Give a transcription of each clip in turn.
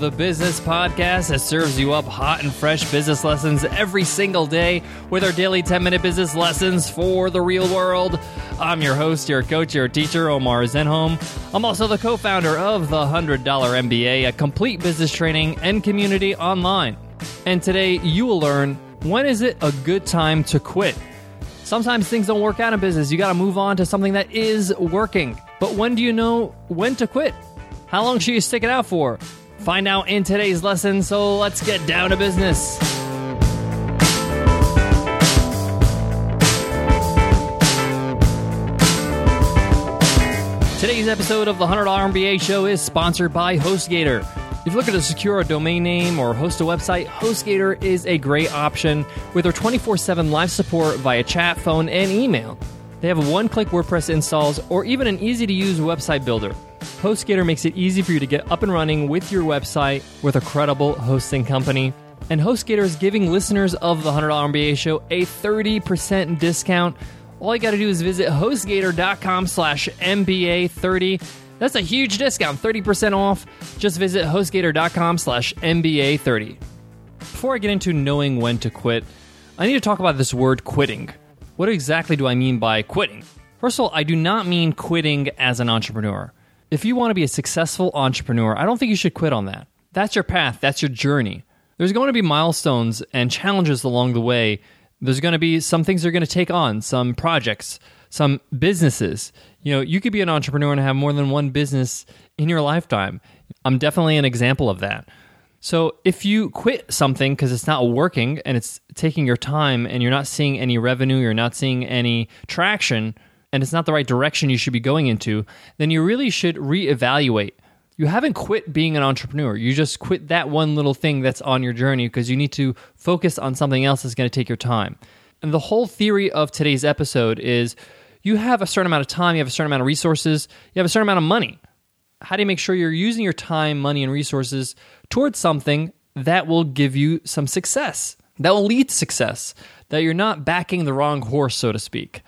the business podcast that serves you up hot and fresh business lessons every single day with our daily 10 minute business lessons for the real world. I'm your host, your coach, your teacher, Omar Zenhom. I'm also the co founder of the $100 MBA, a complete business training and community online. And today you will learn when is it a good time to quit? Sometimes things don't work out in business. You got to move on to something that is working. But when do you know when to quit? How long should you stick it out for? Find out in today's lesson, so let's get down to business. Today's episode of the $100 MBA show is sponsored by HostGator. If you're looking to secure a domain name or host a website, HostGator is a great option with their 24 7 live support via chat, phone, and email. They have one click WordPress installs or even an easy to use website builder. HostGator makes it easy for you to get up and running with your website with a credible hosting company. And HostGator is giving listeners of the $100 MBA show a 30% discount. All you got to do is visit hostgator.com slash MBA30. That's a huge discount, 30% off. Just visit hostgator.com slash MBA30. Before I get into knowing when to quit, I need to talk about this word quitting. What exactly do I mean by quitting? First of all, I do not mean quitting as an entrepreneur. If you want to be a successful entrepreneur, I don't think you should quit on that. That's your path, that's your journey. There's going to be milestones and challenges along the way. There's going to be some things you're going to take on, some projects, some businesses. You know, you could be an entrepreneur and have more than one business in your lifetime. I'm definitely an example of that. So if you quit something because it's not working and it's taking your time and you're not seeing any revenue, you're not seeing any traction, and it's not the right direction you should be going into, then you really should reevaluate. You haven't quit being an entrepreneur. You just quit that one little thing that's on your journey because you need to focus on something else that's going to take your time. And the whole theory of today's episode is you have a certain amount of time, you have a certain amount of resources, you have a certain amount of money. How do you make sure you're using your time, money, and resources towards something that will give you some success, that will lead to success, that you're not backing the wrong horse, so to speak?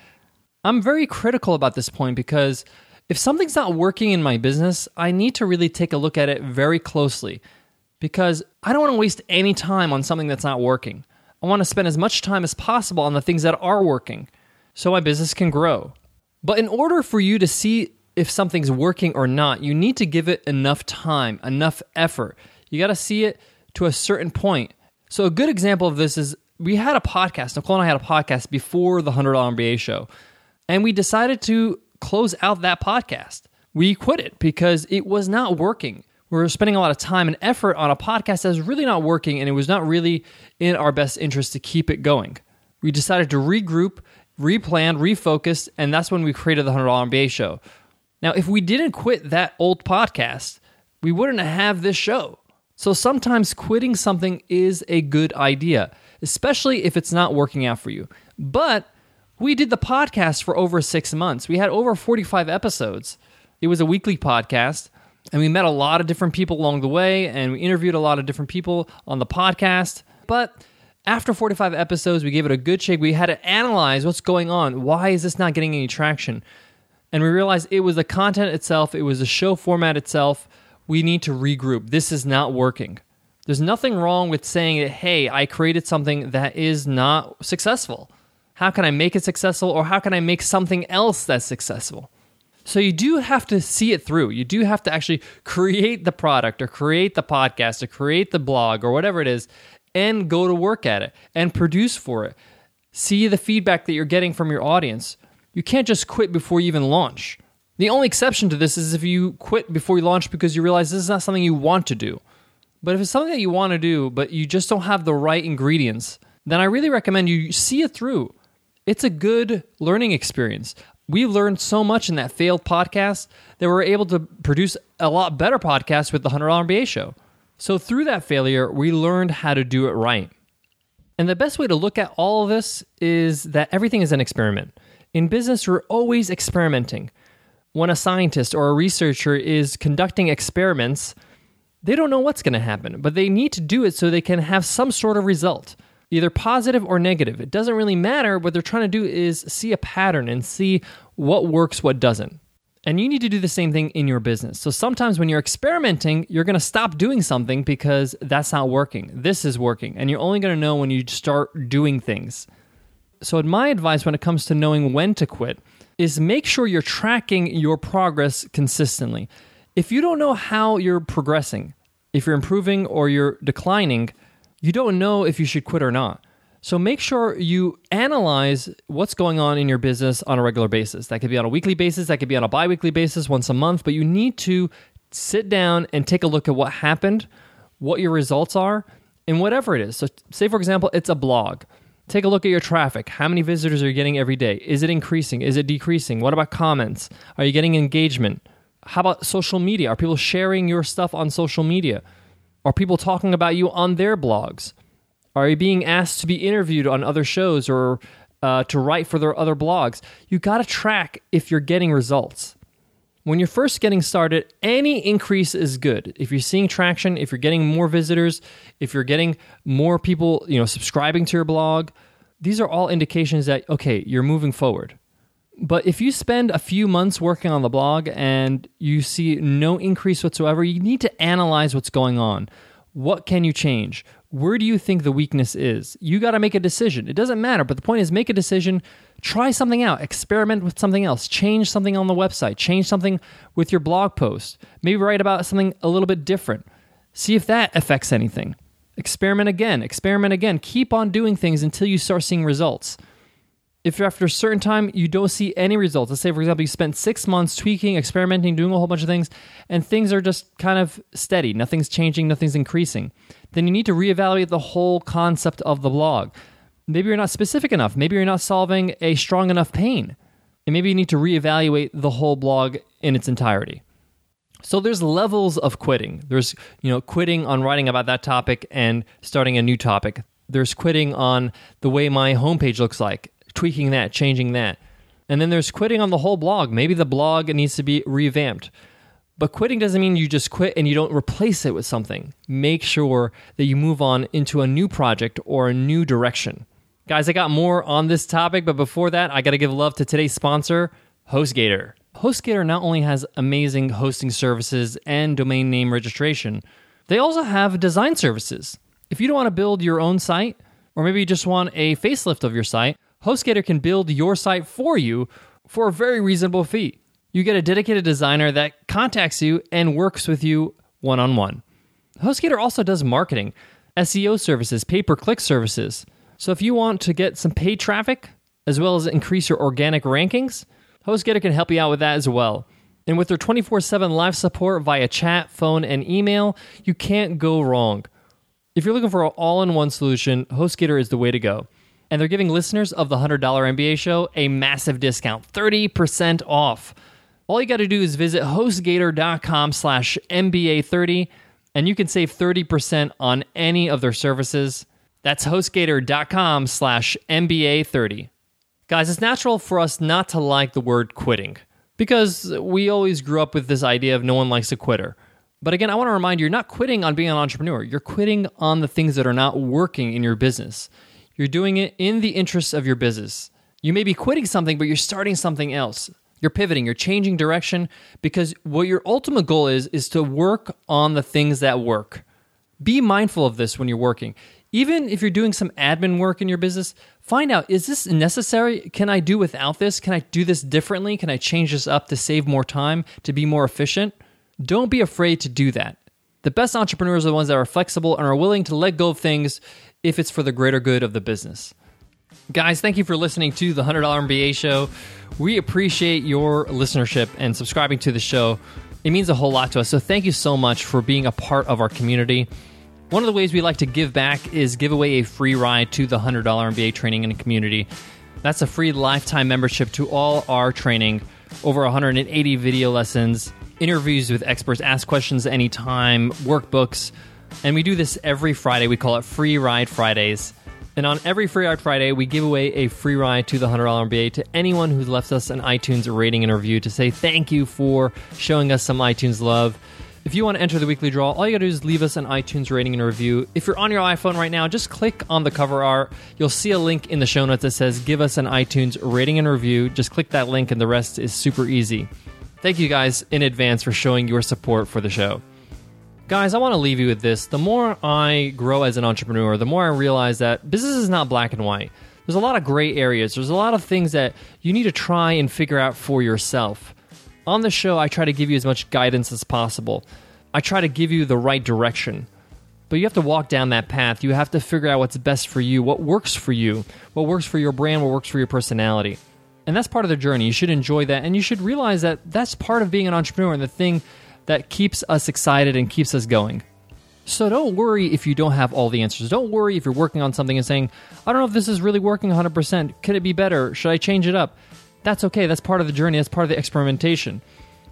I'm very critical about this point because if something's not working in my business, I need to really take a look at it very closely because I don't want to waste any time on something that's not working. I want to spend as much time as possible on the things that are working so my business can grow. But in order for you to see if something's working or not, you need to give it enough time, enough effort. You got to see it to a certain point. So, a good example of this is we had a podcast. Nicole and I had a podcast before the $100 MBA show, and we decided to close out that podcast. We quit it because it was not working. We were spending a lot of time and effort on a podcast that was really not working, and it was not really in our best interest to keep it going. We decided to regroup, replan, refocus, and that's when we created the $100 MBA show. Now, if we didn't quit that old podcast, we wouldn't have this show. So sometimes quitting something is a good idea, especially if it's not working out for you. But we did the podcast for over six months. We had over 45 episodes. It was a weekly podcast, and we met a lot of different people along the way, and we interviewed a lot of different people on the podcast. But after 45 episodes, we gave it a good shake. We had to analyze what's going on. Why is this not getting any traction? And we realized it was the content itself, it was the show format itself. We need to regroup. This is not working. There's nothing wrong with saying hey, I created something that is not successful. How can I make it successful, or how can I make something else that's successful? So you do have to see it through. You do have to actually create the product or create the podcast or create the blog or whatever it is and go to work at it and produce for it. See the feedback that you're getting from your audience. You can't just quit before you even launch. The only exception to this is if you quit before you launch because you realize this is not something you want to do. But if it's something that you want to do, but you just don't have the right ingredients, then I really recommend you see it through. It's a good learning experience. We learned so much in that failed podcast that we're able to produce a lot better podcast with the $100 MBA show. So through that failure, we learned how to do it right. And the best way to look at all of this is that everything is an experiment. In business, we're always experimenting. When a scientist or a researcher is conducting experiments, they don't know what's going to happen, but they need to do it so they can have some sort of result, either positive or negative. It doesn't really matter. What they're trying to do is see a pattern and see what works, what doesn't. And you need to do the same thing in your business. So sometimes when you're experimenting, you're going to stop doing something because that's not working. This is working. And you're only going to know when you start doing things. So, my advice when it comes to knowing when to quit is make sure you're tracking your progress consistently. If you don't know how you're progressing, if you're improving or you're declining, you don't know if you should quit or not. So make sure you analyze what's going on in your business on a regular basis. That could be on a weekly basis, that could be on a bi weekly basis, once a month, but you need to sit down and take a look at what happened, what your results are, and whatever it is. So, say for example, it's a blog. Take a look at your traffic. How many visitors are you getting every day? Is it increasing? Is it decreasing? What about comments? Are you getting engagement? How about social media? Are people sharing your stuff on social media? Are people talking about you on their blogs? Are you being asked to be interviewed on other shows or uh, to write for their other blogs? You got to track if you're getting results. When you're first getting started, any increase is good. If you're seeing traction, if you're getting more visitors, if you're getting more people, you know, subscribing to your blog, these are all indications that okay, you're moving forward. But if you spend a few months working on the blog and you see no increase whatsoever, you need to analyze what's going on. What can you change? Where do you think the weakness is? You got to make a decision. It doesn't matter, but the point is make a decision, try something out, experiment with something else, change something on the website, change something with your blog post, maybe write about something a little bit different. See if that affects anything. Experiment again, experiment again. Keep on doing things until you start seeing results if after a certain time you don't see any results, let's say for example you spent six months tweaking, experimenting, doing a whole bunch of things, and things are just kind of steady, nothing's changing, nothing's increasing, then you need to reevaluate the whole concept of the blog. Maybe you're not specific enough. Maybe you're not solving a strong enough pain. And maybe you need to reevaluate the whole blog in its entirety. So there's levels of quitting. There's, you know, quitting on writing about that topic and starting a new topic. There's quitting on the way my homepage looks like tweaking that, changing that. And then there's quitting on the whole blog. Maybe the blog needs to be revamped. But quitting doesn't mean you just quit and you don't replace it with something. Make sure that you move on into a new project or a new direction. Guys, I got more on this topic, but before that, I got to give love to today's sponsor, HostGator. HostGator not only has amazing hosting services and domain name registration, they also have design services. If you don't want to build your own site, or maybe you just want a facelift of your site, HostGator can build your site for you for a very reasonable fee. You get a dedicated designer that contacts you and works with you one on one. HostGator also does marketing, SEO services, pay per click services. So if you want to get some paid traffic as well as increase your organic rankings, HostGator can help you out with that as well. And with their 24 7 live support via chat, phone, and email, you can't go wrong. If you're looking for an all in one solution, HostGator is the way to go and they're giving listeners of the $100 MBA show a massive discount, 30% off. All you got to do is visit hostgator.com slash MBA30, and you can save 30% on any of their services. That's hostgator.com slash MBA30. Guys, it's natural for us not to like the word quitting because we always grew up with this idea of no one likes a quitter. But again, I want to remind you, you're not quitting on being an entrepreneur. You're quitting on the things that are not working in your business. You're doing it in the interests of your business. You may be quitting something, but you're starting something else. You're pivoting, you're changing direction because what your ultimate goal is is to work on the things that work. Be mindful of this when you're working. Even if you're doing some admin work in your business, find out is this necessary? Can I do without this? Can I do this differently? Can I change this up to save more time, to be more efficient? Don't be afraid to do that. The best entrepreneurs are the ones that are flexible and are willing to let go of things if it's for the greater good of the business. Guys, thank you for listening to the $100 MBA show. We appreciate your listenership and subscribing to the show. It means a whole lot to us. So thank you so much for being a part of our community. One of the ways we like to give back is give away a free ride to the $100 MBA training and community. That's a free lifetime membership to all our training, over 180 video lessons, interviews with experts, ask questions anytime, workbooks and we do this every Friday. We call it Free Ride Fridays. And on every Free Ride Friday, we give away a free ride to the $100 MBA to anyone who's left us an iTunes rating and review to say thank you for showing us some iTunes love. If you want to enter the weekly draw, all you gotta do is leave us an iTunes rating and review. If you're on your iPhone right now, just click on the cover art. You'll see a link in the show notes that says give us an iTunes rating and review. Just click that link, and the rest is super easy. Thank you guys in advance for showing your support for the show. Guys, I want to leave you with this. The more I grow as an entrepreneur, the more I realize that business is not black and white. There's a lot of gray areas. There's a lot of things that you need to try and figure out for yourself. On the show, I try to give you as much guidance as possible. I try to give you the right direction. But you have to walk down that path. You have to figure out what's best for you, what works for you, what works for your brand, what works for your personality. And that's part of the journey. You should enjoy that. And you should realize that that's part of being an entrepreneur and the thing that keeps us excited and keeps us going. So don't worry if you don't have all the answers. Don't worry if you're working on something and saying, I don't know if this is really working 100%. Could it be better? Should I change it up? That's okay. That's part of the journey. That's part of the experimentation.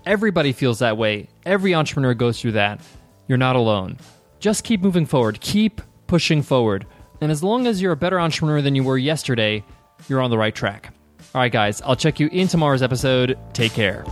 Everybody feels that way. Every entrepreneur goes through that. You're not alone. Just keep moving forward. Keep pushing forward. And as long as you're a better entrepreneur than you were yesterday, you're on the right track. All right, guys, I'll check you in tomorrow's episode. Take care.